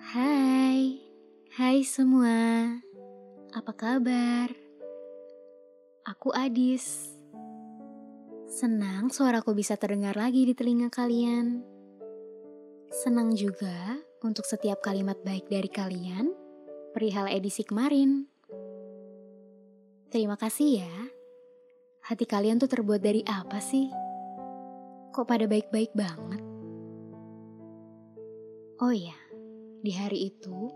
Hai, hai semua. Apa kabar? Aku Adis. Senang suaraku bisa terdengar lagi di telinga kalian. Senang juga untuk setiap kalimat baik dari kalian perihal edisi kemarin. Terima kasih ya. Hati kalian tuh terbuat dari apa sih? Kok pada baik-baik banget? Oh iya, di hari itu,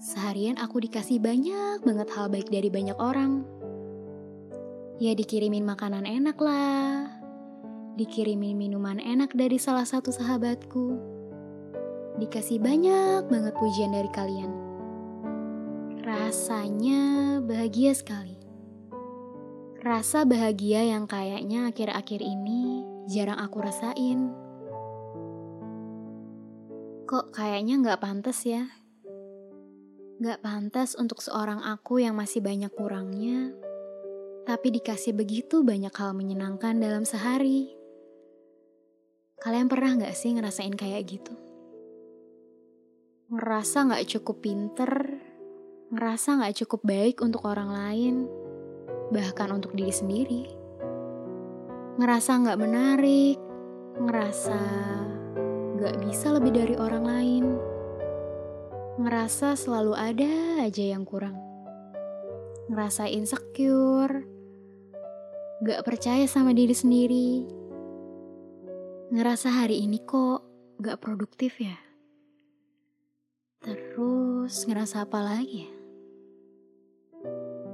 seharian aku dikasih banyak banget hal baik dari banyak orang. Ya dikirimin makanan enak lah, dikirimin minuman enak dari salah satu sahabatku, dikasih banyak banget pujian dari kalian. Rasanya bahagia sekali. Rasa bahagia yang kayaknya akhir-akhir ini jarang aku rasain. Kok kayaknya nggak pantas ya? Nggak pantas untuk seorang aku yang masih banyak kurangnya, tapi dikasih begitu banyak hal menyenangkan dalam sehari. Kalian pernah nggak sih ngerasain kayak gitu? Ngerasa nggak cukup pinter, ngerasa nggak cukup baik untuk orang lain, bahkan untuk diri sendiri. Ngerasa nggak menarik, ngerasa nggak bisa lebih dari orang lain. Ngerasa selalu ada aja yang kurang. Ngerasa insecure, nggak percaya sama diri sendiri. Ngerasa hari ini kok nggak produktif ya. Terus ngerasa apa lagi ya?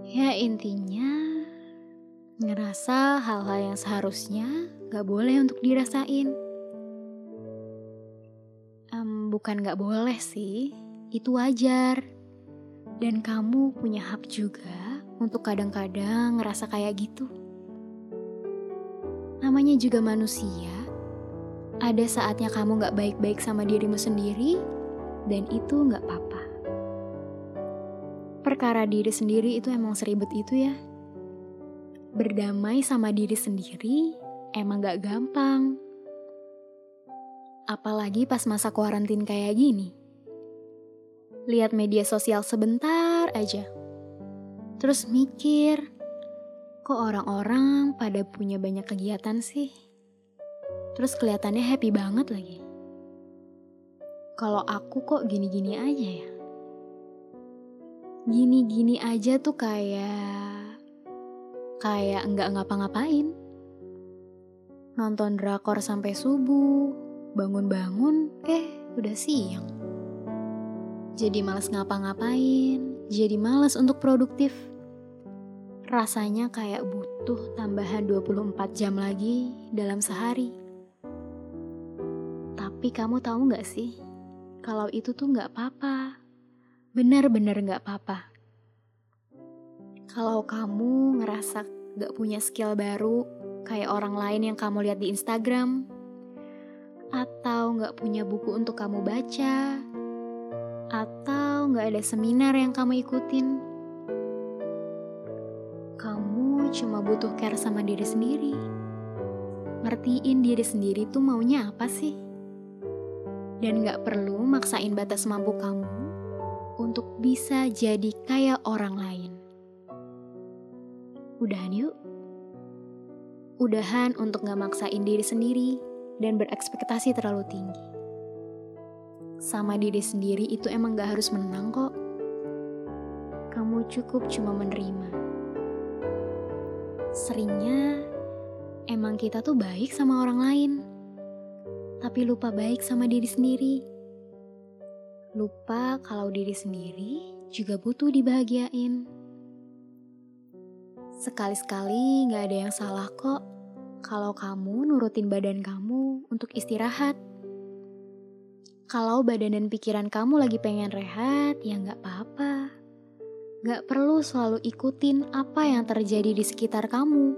Ya intinya ngerasa hal-hal yang seharusnya gak boleh untuk dirasain. Bukan gak boleh sih, itu wajar. Dan kamu punya hak juga untuk kadang-kadang ngerasa kayak gitu. Namanya juga manusia, ada saatnya kamu gak baik-baik sama dirimu sendiri, dan itu gak apa-apa. Perkara diri sendiri itu emang seribet itu ya. Berdamai sama diri sendiri emang gak gampang. Apalagi pas masa kuarantin kayak gini. Lihat media sosial sebentar aja. Terus mikir, kok orang-orang pada punya banyak kegiatan sih? Terus kelihatannya happy banget lagi. Kalau aku kok gini-gini aja ya? Gini-gini aja tuh kayak kayak nggak ngapa-ngapain. Nonton drakor sampai subuh, bangun-bangun, eh udah siang. Jadi males ngapa-ngapain, jadi males untuk produktif. Rasanya kayak butuh tambahan 24 jam lagi dalam sehari. Tapi kamu tahu nggak sih, kalau itu tuh nggak apa-apa. Benar-benar nggak apa-apa. Kalau kamu ngerasa gak punya skill baru, kayak orang lain yang kamu lihat di Instagram, atau gak punya buku untuk kamu baca, atau gak ada seminar yang kamu ikutin, kamu cuma butuh care sama diri sendiri. Ngertiin diri sendiri tuh maunya apa sih? Dan gak perlu maksain batas mampu kamu untuk bisa jadi kayak orang lain. Udahan yuk. Udahan untuk gak maksain diri sendiri dan berekspektasi terlalu tinggi. Sama diri sendiri itu emang gak harus menang kok. Kamu cukup cuma menerima. Seringnya emang kita tuh baik sama orang lain, tapi lupa baik sama diri sendiri. Lupa kalau diri sendiri juga butuh dibahagiain. Sekali-sekali gak ada yang salah kok kalau kamu nurutin badan kamu untuk istirahat. Kalau badan dan pikiran kamu lagi pengen rehat, ya gak apa-apa. Gak perlu selalu ikutin apa yang terjadi di sekitar kamu.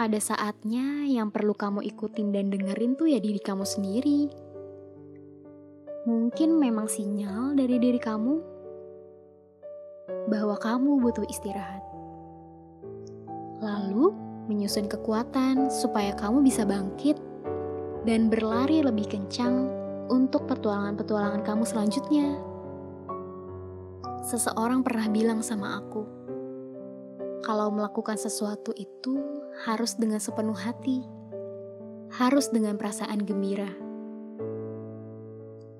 Ada saatnya yang perlu kamu ikutin dan dengerin tuh ya diri kamu sendiri. Mungkin memang sinyal dari diri kamu bahwa kamu butuh istirahat lalu menyusun kekuatan supaya kamu bisa bangkit dan berlari lebih kencang untuk petualangan-petualangan kamu selanjutnya. Seseorang pernah bilang sama aku, kalau melakukan sesuatu itu harus dengan sepenuh hati, harus dengan perasaan gembira.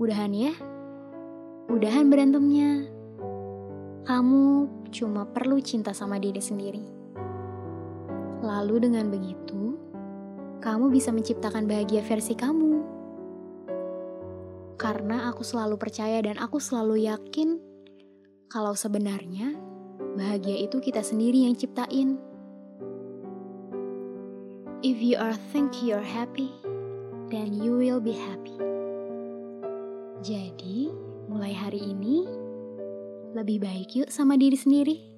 Udahan ya, udahan berantemnya. Kamu cuma perlu cinta sama diri sendiri. Lalu dengan begitu, kamu bisa menciptakan bahagia versi kamu. Karena aku selalu percaya dan aku selalu yakin kalau sebenarnya bahagia itu kita sendiri yang ciptain. If you are think you're happy, then you will be happy. Jadi, mulai hari ini lebih baik yuk sama diri sendiri.